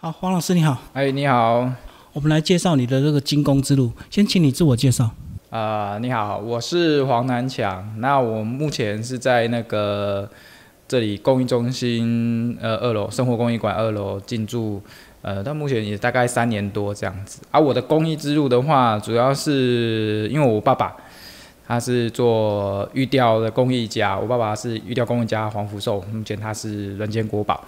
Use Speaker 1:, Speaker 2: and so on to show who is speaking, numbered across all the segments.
Speaker 1: 好，黄老师你好，
Speaker 2: 哎，你好，
Speaker 1: 我们来介绍你的这个精工之路。先请你自我介绍。
Speaker 2: 啊，你好，我是黄南强。那我目前是在那个这里公益中心呃二楼生活公益馆二楼进驻，呃，到目前也大概三年多这样子。啊我的公益之路的话，主要是因为我爸爸他是做玉雕的工艺家，我爸爸是玉雕工艺家黄福寿，目前他是人间国宝。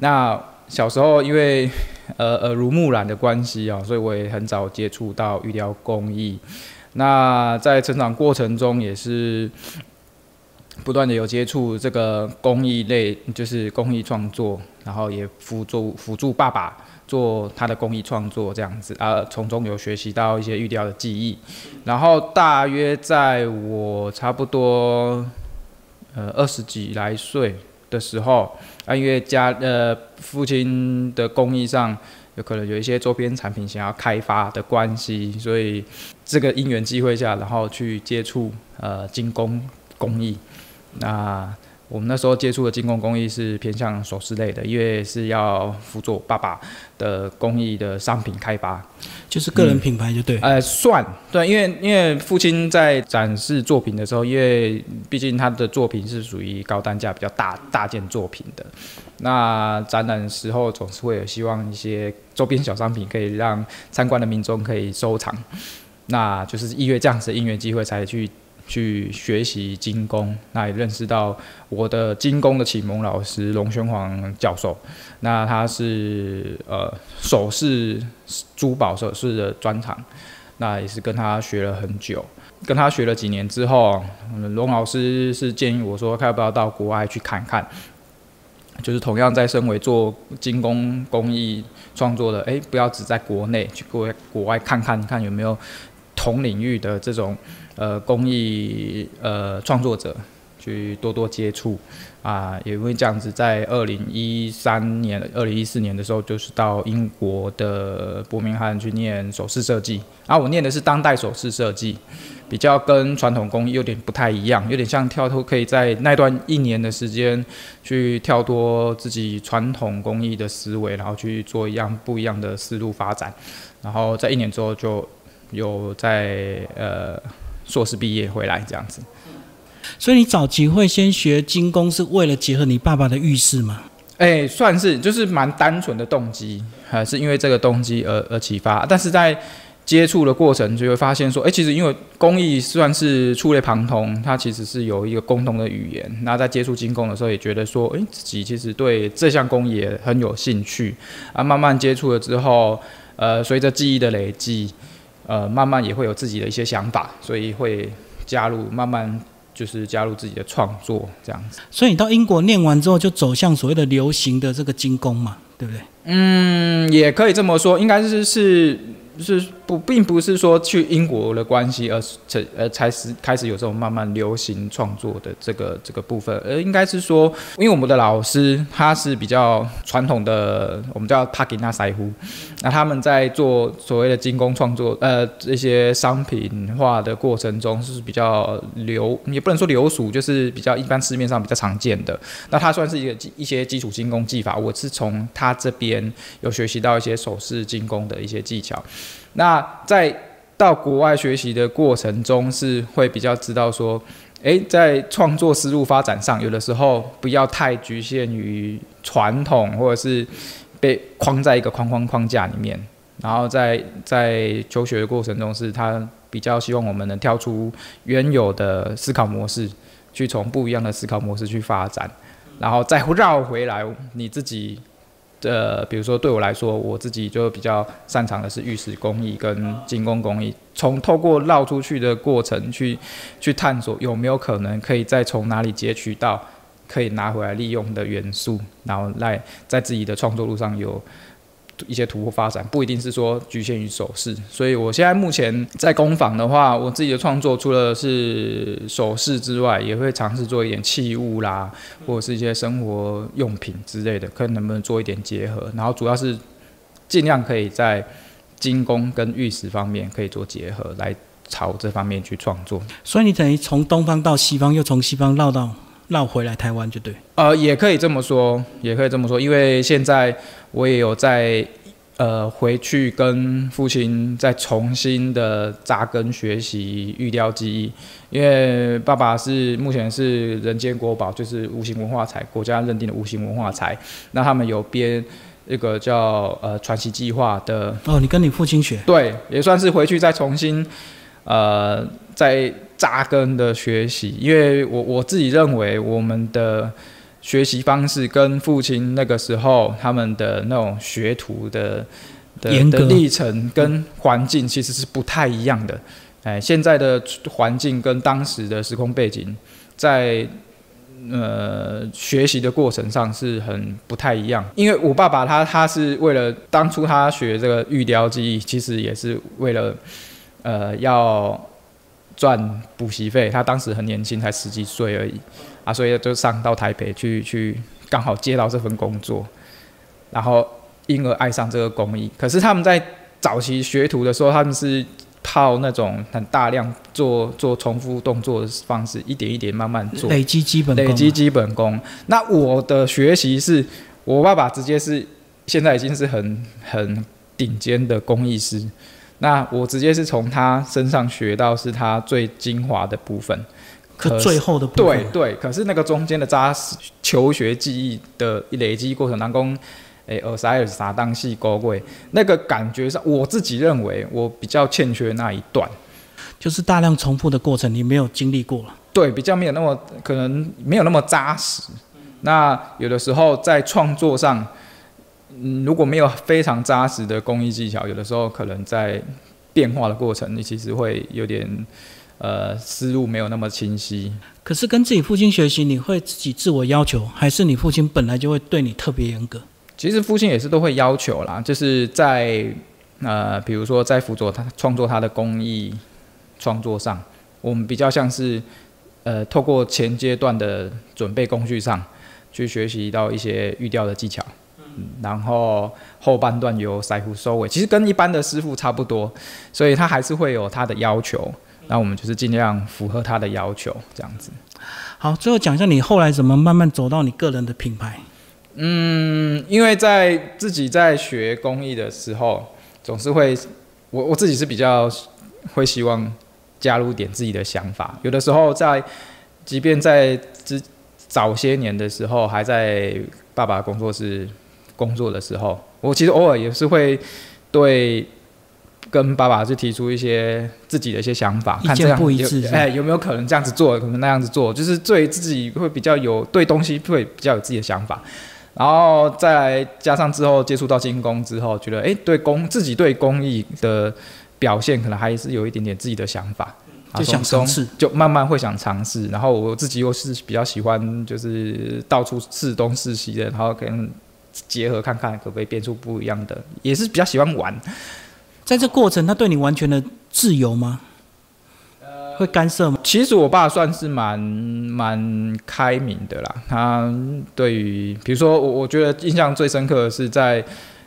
Speaker 2: 那小时候因为呃 耳濡目染的关系啊，所以我也很早接触到玉雕工艺。那在成长过程中也是不断的有接触这个工艺类，就是工艺创作，然后也辅助辅助爸爸做他的工艺创作这样子啊，从中有学习到一些玉雕的技艺。然后大约在我差不多呃二十几来岁的时候。啊，因为家呃父亲的工艺上有可能有一些周边产品想要开发的关系，所以这个因缘机会下，然后去接触呃精工工艺，那。我们那时候接触的精工工艺是偏向首饰类的，因为是要辅佐爸爸的工艺的商品开发，
Speaker 1: 就是个人品牌就对。
Speaker 2: 呃，算对，因为因为父亲在展示作品的时候，因为毕竟他的作品是属于高单价、比较大大件作品的，那展览时候总是会有希望一些周边小商品可以让参观的民众可以收藏，那就是因为这样子的音乐机会才去。去学习精工，那也认识到我的精工的启蒙老师龙轩煌教授，那他是呃首饰珠宝首饰的专长，那也是跟他学了很久，跟他学了几年之后，龙老师是建议我说，要不要到国外去看看，就是同样在身为做精工工艺创作的，哎，不要只在国内，去国外国外看看，看有没有同领域的这种。呃，公益呃创作者去多多接触啊，也会这样子。在二零一三年、二零一四年的时候，就是到英国的伯明翰去念首饰设计。啊，我念的是当代首饰设计，比较跟传统工艺有点不太一样，有点像跳脱，可以在那段一年的时间去跳脱自己传统工艺的思维，然后去做一样不一样的思路发展。然后在一年之后，就有在呃。硕士毕业回来这样子，
Speaker 1: 所以你早期会先学精工，是为了结合你爸爸的浴室吗？
Speaker 2: 哎，算是，就是蛮单纯的动机，还是因为这个动机而而启发。但是在接触的过程就会发现说，哎，其实因为工艺算是触类旁通，它其实是有一个共同的语言。那在接触精工的时候，也觉得说，哎，自己其实对这项工艺也很有兴趣啊。慢慢接触了之后，呃，随着记忆的累积。呃，慢慢也会有自己的一些想法，所以会加入，慢慢就是加入自己的创作这样子。
Speaker 1: 所以你到英国念完之后，就走向所谓的流行的这个精工嘛，对不对？
Speaker 2: 嗯，也可以这么说，应该是是。是不，并不是说去英国的关系，而是才呃才是开始有这种慢慢流行创作的这个这个部分，而应该是说，因为我们的老师他是比较传统的，我们叫帕吉纳塞夫，那他们在做所谓的精工创作，呃，这些商品化的过程中是比较流，也不能说流俗，就是比较一般市面上比较常见的。那它算是一个一些基础精工技法，我是从他这边有学习到一些手势精工的一些技巧。那在到国外学习的过程中，是会比较知道说，诶，在创作思路发展上，有的时候不要太局限于传统，或者是被框在一个框框框架里面。然后在在求学的过程中，是他比较希望我们能跳出原有的思考模式，去从不一样的思考模式去发展，然后再绕回来你自己。呃，比如说对我来说，我自己就比较擅长的是玉石工艺跟精工工艺。从透过绕出去的过程去去探索，有没有可能可以再从哪里截取到可以拿回来利用的元素，然后来在自己的创作路上有。一些突破发展不一定是说局限于首饰，所以我现在目前在工坊的话，我自己的创作除了是首饰之外，也会尝试做一点器物啦，或者是一些生活用品之类的，看能不能做一点结合。然后主要是尽量可以在精工跟玉石方面可以做结合，来朝这方面去创作。
Speaker 1: 所以你等于从东方到西方，又从西方绕到绕回来台湾就对。
Speaker 2: 呃，也可以这么说，也可以这么说，因为现在我也有在呃回去跟父亲再重新的扎根学习玉雕技艺，因为爸爸是目前是人间国宝，就是无形文化财，国家认定的无形文化财。那他们有编一个叫呃传奇计划的，
Speaker 1: 哦，你跟你父亲学，
Speaker 2: 对，也算是回去再重新呃在扎根的学习，因为我我自己认为我们的。学习方式跟父亲那个时候他们的那种学徒的的的历程跟环境其实是不太一样的。哎，现在的环境跟当时的时空背景，在呃学习的过程上是很不太一样。因为我爸爸他他是为了当初他学这个玉雕技艺，其实也是为了呃要赚补习费。他当时很年轻，才十几岁而已。啊，所以就上到台北去去，刚好接到这份工作，然后因而爱上这个工艺。可是他们在早期学徒的时候，他们是靠那种很大量做做重复动作的方式，一点一点慢慢做，
Speaker 1: 累积基本
Speaker 2: 累积基本功。那我的学习是，我爸爸直接是现在已经是很很顶尖的工艺师，那我直接是从他身上学到是他最精华的部分。
Speaker 1: 可最后的部分
Speaker 2: 对对，可是那个中间的扎实求学记忆的累积过程当中，诶，耳塞尔撒当系高贵，那个感觉上，我自己认为我比较欠缺那一段，
Speaker 1: 就是大量重复的过程，你没有经历过了。
Speaker 2: 对，比较没有那么可能没有那么扎实。那有的时候在创作上，嗯，如果没有非常扎实的工艺技巧，有的时候可能在变化的过程，你其实会有点。呃，思路没有那么清晰。
Speaker 1: 可是跟自己父亲学习，你会自己自我要求，还是你父亲本来就会对你特别严格？
Speaker 2: 其实父亲也是都会要求啦，就是在呃，比如说在辅佐他创作他的工艺创作上，我们比较像是呃，透过前阶段的准备工具上去学习到一些玉雕的技巧，嗯，然后后半段由师傅收尾，其实跟一般的师傅差不多，所以他还是会有他的要求。那我们就是尽量符合他的要求，这样子。
Speaker 1: 好，最后讲一下你后来怎么慢慢走到你个人的品牌。
Speaker 2: 嗯，因为在自己在学工艺的时候，总是会，我我自己是比较会希望加入点自己的想法。有的时候在，即便在之早些年的时候，还在爸爸工作室工作的时候，我其实偶尔也是会对。跟爸爸去提出一些自己的一些想法，
Speaker 1: 看这样不一致，
Speaker 2: 哎，有没有可能这样子做，可能那样子做，就是对自己会比较有对东西会比较有自己的想法，然后再加上之后接触到精工之后，觉得哎，对工自己对工艺的表现可能还是有一点点自己的想法，
Speaker 1: 就想尝试，
Speaker 2: 就慢慢会想尝试，然后我自己又是比较喜欢就是到处试东试西的，然后可能结合看看可不可以变出不一样的，也是比较喜欢玩。
Speaker 1: 在这过程，他对你完全的自由吗？会干涉吗？
Speaker 2: 其实我爸算是蛮蛮开明的啦。他对于，比如说我，我觉得印象最深刻的是在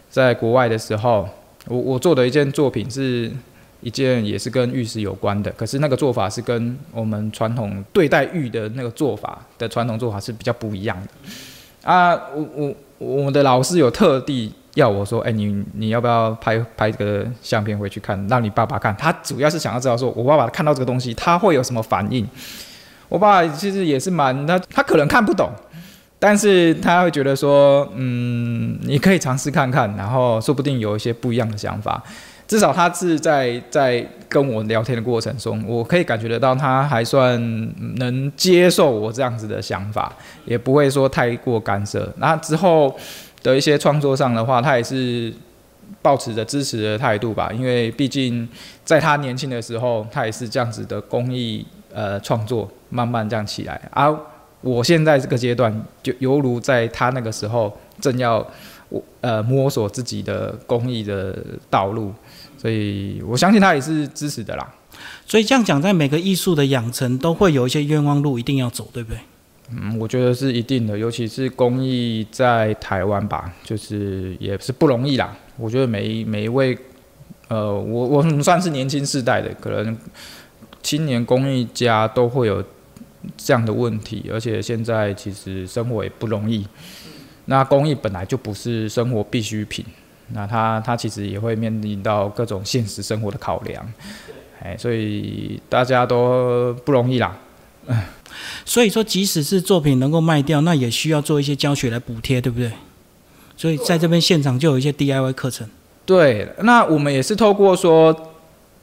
Speaker 2: 在国外的时候，我我做的一件作品是一件也是跟玉石有关的，可是那个做法是跟我们传统对待玉的那个做法的传统做法是比较不一样的。啊，我我我们的老师有特地。要我说，哎，你你要不要拍拍个相片回去看，让你爸爸看？他主要是想要知道，说我爸爸看到这个东西，他会有什么反应？我爸爸其实也是蛮，他他可能看不懂，但是他会觉得说，嗯，你可以尝试看看，然后说不定有一些不一样的想法。至少他是在在跟我聊天的过程中，我可以感觉得到，他还算能接受我这样子的想法，也不会说太过干涉。那之后。的一些创作上的话，他也是保持着支持的态度吧，因为毕竟在他年轻的时候，他也是这样子的工艺呃创作慢慢这样起来，而我现在这个阶段就犹如在他那个时候正要我呃摸索自己的工艺的道路，所以我相信他也是支持的啦。
Speaker 1: 所以这样讲，在每个艺术的养成都会有一些冤枉路一定要走，对不对？
Speaker 2: 嗯，我觉得是一定的，尤其是公益在台湾吧，就是也是不容易啦。我觉得每每一位，呃，我我算是年轻世代的，可能青年公益家都会有这样的问题，而且现在其实生活也不容易。那公益本来就不是生活必需品，那他他其实也会面临到各种现实生活的考量，哎，所以大家都不容易啦。
Speaker 1: 所以说，即使是作品能够卖掉，那也需要做一些教学来补贴，对不对？所以在这边现场就有一些 DIY 课程。
Speaker 2: 对，那我们也是透过说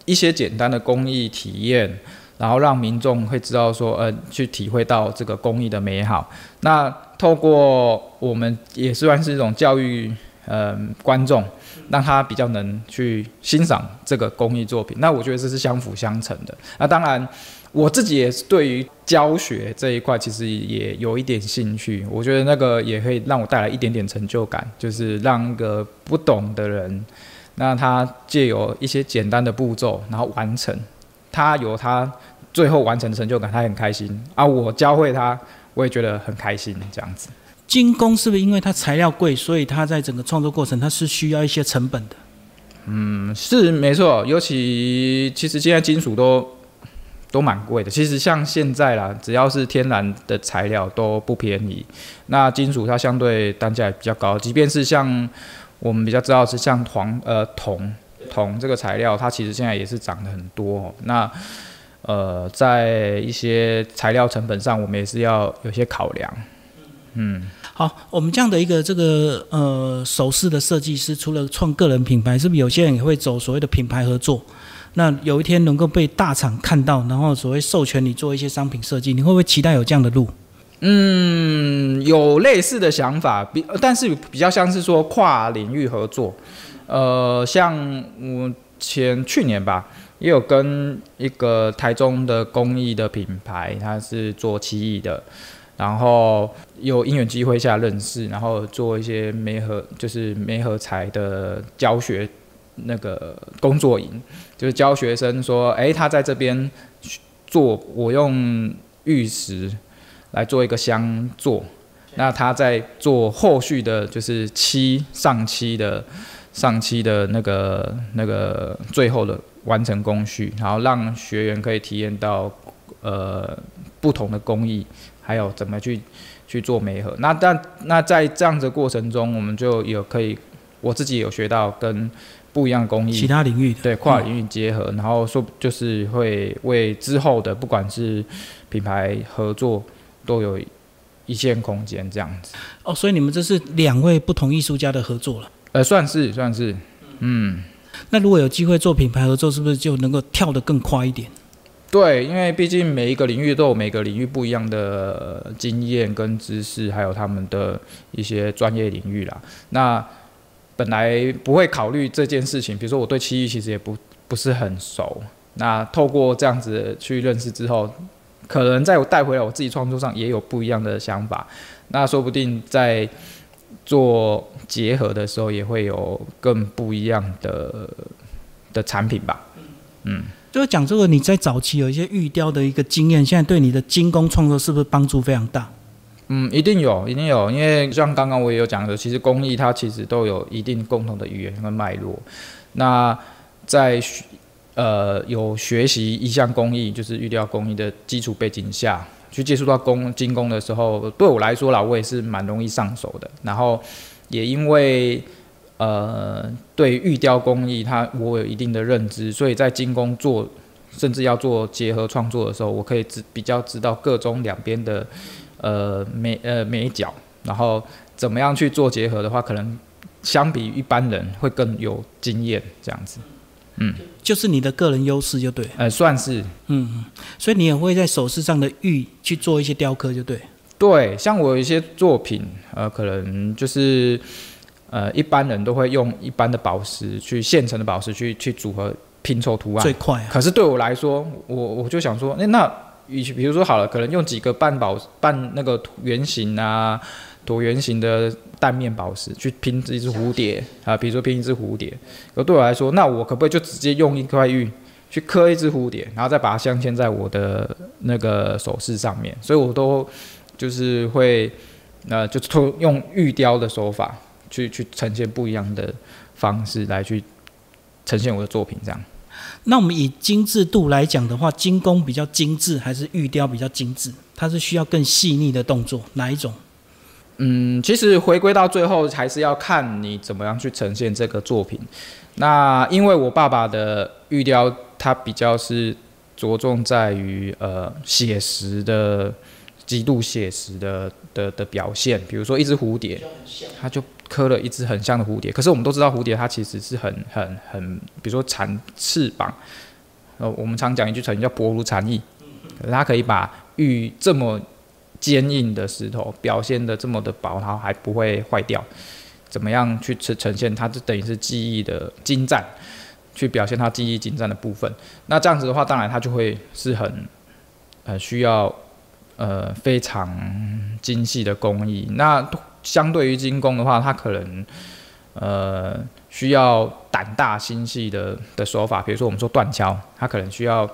Speaker 2: 一些简单的工艺体验，然后让民众会知道说，呃，去体会到这个工艺的美好。那透过我们也算是一种教育，呃，观众，让他比较能去欣赏这个工艺作品。那我觉得这是相辅相成的。那当然。我自己也是对于教学这一块，其实也有一点兴趣。我觉得那个也可以让我带来一点点成就感，就是让一个不懂的人，那他借由一些简单的步骤，然后完成，他有他最后完成的成就感，他很开心啊。我教会他，我也觉得很开心。这样子，
Speaker 1: 精工是不是因为它材料贵，所以它在整个创作过程它是需要一些成本的？
Speaker 2: 嗯，是没错。尤其其实现在金属都。都蛮贵的，其实像现在啦，只要是天然的材料都不便宜。那金属它相对单价也比较高，即便是像我们比较知道是像黄呃铜铜这个材料，它其实现在也是涨得很多。那呃在一些材料成本上，我们也是要有些考量。嗯，
Speaker 1: 好，我们这样的一个这个呃首饰的设计师，除了创个人品牌，是不是有些人也会走所谓的品牌合作？那有一天能够被大厂看到，然后所谓授权你做一些商品设计，你会不会期待有这样的路？
Speaker 2: 嗯，有类似的想法，比但是比较像是说跨领域合作。呃，像我前去年吧，也有跟一个台中的工艺的品牌，它是做漆艺的，然后有因缘机会下认识，然后做一些媒合，就是媒合材的教学。那个工作营就是教学生说，哎，他在这边做，我用玉石来做一个香座，那他在做后续的，就是漆上漆的上漆的那个那个最后的完成工序，然后让学员可以体验到呃不同的工艺，还有怎么去去做媒合。那但那在这样的过程中，我们就有可以我自己有学到跟。不一样工艺，
Speaker 1: 其他领域
Speaker 2: 对跨领域结合，然后说就是会为之后的不管是品牌合作都有一线空间这样子。
Speaker 1: 哦，所以你们这是两位不同艺术家的合作了？
Speaker 2: 呃，算是算是，嗯。
Speaker 1: 那如果有机会做品牌合作，是不是就能够跳得更快一点？
Speaker 2: 对，因为毕竟每一个领域都有每个领域不一样的经验跟知识，还有他们的一些专业领域啦。那本来不会考虑这件事情，比如说我对漆艺其实也不不是很熟，那透过这样子去认识之后，可能在我带回来我自己创作上也有不一样的想法，那说不定在做结合的时候也会有更不一样的的产品吧。嗯，
Speaker 1: 就讲这个你在早期有一些玉雕的一个经验，现在对你的精工创作是不是帮助非常大？
Speaker 2: 嗯，一定有，一定有，因为像刚刚我也有讲的，其实工艺它其实都有一定共同的语言和脉络。那在呃有学习一项工艺，就是玉雕工艺的基础背景下去接触到工精工的时候，对我来说啦，我也是蛮容易上手的。然后也因为呃对玉雕工艺它我有一定的认知，所以在精工做甚至要做结合创作的时候，我可以知比较知道各中两边的。呃，美呃美角，然后怎么样去做结合的话，可能相比一般人会更有经验，这样子，嗯，
Speaker 1: 就是你的个人优势就对，
Speaker 2: 呃，算是，
Speaker 1: 嗯，所以你也会在首饰上的玉去做一些雕刻，就对，
Speaker 2: 对，像我有一些作品，呃，可能就是呃一般人都会用一般的宝石去现成的宝石去去组合拼凑图案
Speaker 1: 最快，
Speaker 2: 可是对我来说，我我就想说，那那。比比如说好了，可能用几个半宝半那个圆形啊，椭圆形的蛋面宝石去拼一只蝴蝶啊，比如说拼一只蝴蝶。可对我来说，那我可不可以就直接用一块玉去刻一只蝴蝶，然后再把它镶嵌在我的那个首饰上面？所以我都就是会呃，就通用玉雕的手法去去呈现不一样的方式来去呈现我的作品，这样。
Speaker 1: 那我们以精致度来讲的话，精工比较精致，还是玉雕比较精致？它是需要更细腻的动作，哪一种？
Speaker 2: 嗯，其实回归到最后，还是要看你怎么样去呈现这个作品。那因为我爸爸的玉雕，它比较是着重在于呃写实的、极度写实的的的表现。比如说一只蝴蝶，它就刻了一只很像的蝴蝶。可是我们都知道，蝴蝶它其实是很很很，比如说蝉翅膀，呃，我们常讲一句成语叫“薄如蝉翼”，它可以把玉这么。坚硬的石头表现的这么的薄，然后还不会坏掉。怎么样去呈呈现它？就等于是技艺的精湛，去表现它技艺精湛的部分。那这样子的话，当然它就会是很很需要呃非常精细的工艺。那相对于精工的话，它可能呃需要胆大心细的的手法。比如说我们说断敲，它可能需要。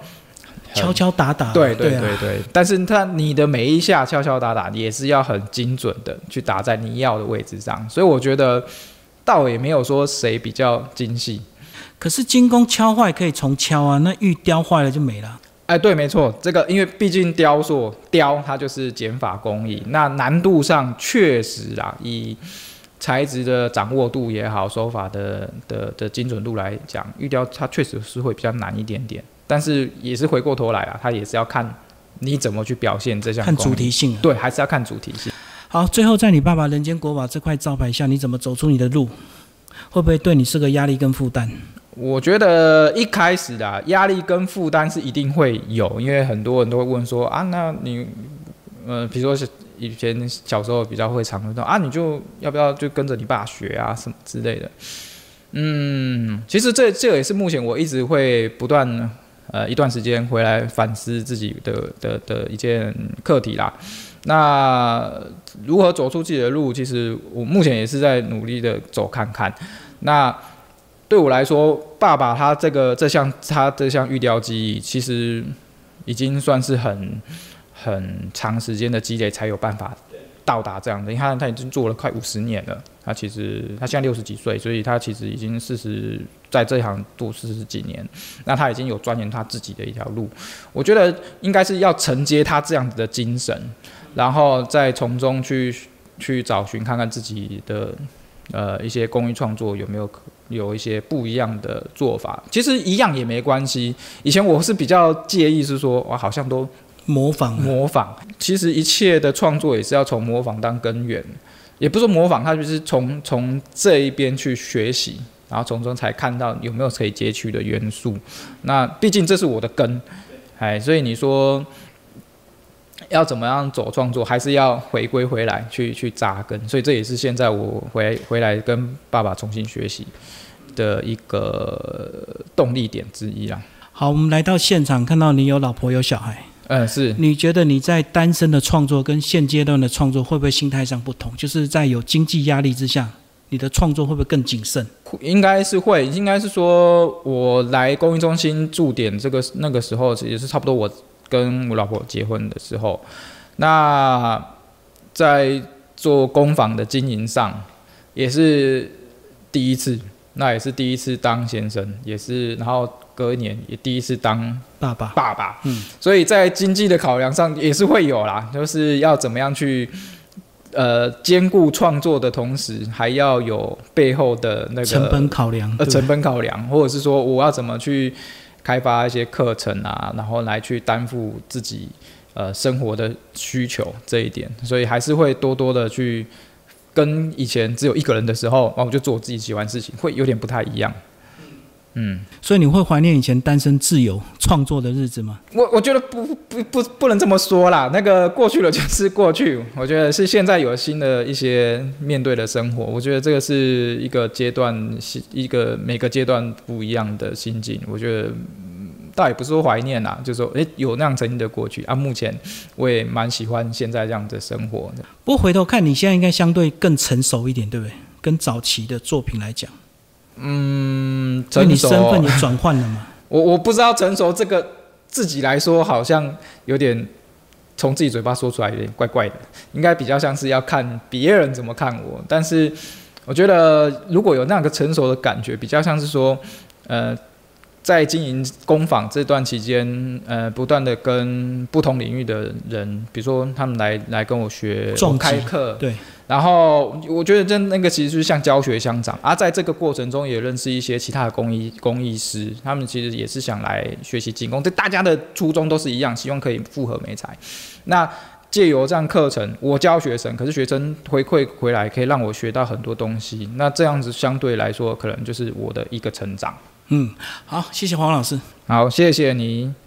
Speaker 1: 敲敲打打，
Speaker 2: 对对对对，但是它你的每一下敲敲打打也是要很精准的去打在你要的位置上，所以我觉得倒也没有说谁比较精细。
Speaker 1: 可是精工敲坏可以重敲啊，那玉雕坏了就没了。
Speaker 2: 哎，对，没错，这个因为毕竟雕塑雕它就是减法工艺，那难度上确实啊，以材质的掌握度也好，手法的的的精准度来讲，玉雕它确实是会比较难一点点。但是也是回过头来啊，它也是要看你怎么去表现这项。
Speaker 1: 看主题性。
Speaker 2: 对，还是要看主题性。
Speaker 1: 好，最后在你爸爸人间国宝这块招牌下，你怎么走出你的路？会不会对你是个压力跟负担？
Speaker 2: 我觉得一开始的压力跟负担是一定会有，因为很多人都会问说啊，那你，呃，比如说是以前小时候比较会常说啊，你就要不要就跟着你爸学啊什么之类的。嗯，其实这这也是目前我一直会不断。呃，一段时间回来反思自己的的的一件课题啦。那如何走出自己的路？其实我目前也是在努力的走看看。那对我来说，爸爸他这个这项他这项玉雕技艺，其实已经算是很很长时间的积累才有办法。到达这样的，你看他已经做了快五十年了，他其实他现在六十几岁，所以他其实已经四十，在这行做四十几年，那他已经有钻研他自己的一条路。我觉得应该是要承接他这样子的精神，然后再从中去去找寻看看自己的呃一些公益创作有没有有一些不一样的做法。其实一样也没关系。以前我是比较介意是说，哇，好像都。
Speaker 1: 模仿，
Speaker 2: 模仿。其实一切的创作也是要从模仿当根源，也不是模仿，它就是从从这一边去学习，然后从中才看到有没有可以截取的元素。那毕竟这是我的根，哎，所以你说要怎么样走创作，还是要回归回来去去扎根。所以这也是现在我回回来跟爸爸重新学习的一个动力点之一啦。
Speaker 1: 好，我们来到现场，看到你有老婆有小孩。
Speaker 2: 嗯，是。
Speaker 1: 你觉得你在单身的创作跟现阶段的创作会不会心态上不同？就是在有经济压力之下，你的创作会不会更谨慎？
Speaker 2: 应该是会，应该是说我来公益中心驻点这个那个时候也是差不多我跟我老婆结婚的时候，那在做工坊的经营上也是第一次，那也是第一次当先生，也是然后。隔一年也第一次当
Speaker 1: 爸爸，
Speaker 2: 爸爸，嗯，所以在经济的考量上也是会有啦，就是要怎么样去，呃，兼顾创作的同时，还要有背后的那个
Speaker 1: 成本考量，
Speaker 2: 呃，成本考量，或者是说我要怎么去开发一些课程啊，然后来去担负自己呃生活的需求这一点，所以还是会多多的去跟以前只有一个人的时候，然后我就做我自己喜欢事情，会有点不太一样。
Speaker 1: 嗯，所以你会怀念以前单身自由创作的日子吗？
Speaker 2: 我我觉得不不不不能这么说啦，那个过去了就是过去。我觉得是现在有新的一些面对的生活，我觉得这个是一个阶段，一个每个阶段不一样的心境。我觉得倒也不是说怀念啦，就是说诶有那样曾经的过去啊。目前我也蛮喜欢现在这样的生活的。
Speaker 1: 不过回头看你现在应该相对更成熟一点，对不对？跟早期的作品来讲。
Speaker 2: 嗯，
Speaker 1: 所以你身份也转换了吗？
Speaker 2: 我我不知道成熟这个自己来说好像有点从自己嘴巴说出来有点怪怪的，应该比较像是要看别人怎么看我。但是我觉得如果有那个成熟的感觉，比较像是说，呃，在经营工坊这段期间，呃，不断的跟不同领域的人，比如说他们来来跟我学
Speaker 1: 撞击
Speaker 2: 开课，
Speaker 1: 对，
Speaker 2: 然后我觉得这那个其实就是像教学相长啊，在这个过程中也认识一些其他的工艺工艺师，他们其实也是想来学习精工，这大家的初衷都是一样，希望可以复合美材。那借由这样课程，我教学生，可是学生回馈回来可以让我学到很多东西，那这样子相对来说，可能就是我的一个成长。
Speaker 1: 嗯，好，谢谢黄老师。
Speaker 2: 好，谢谢你。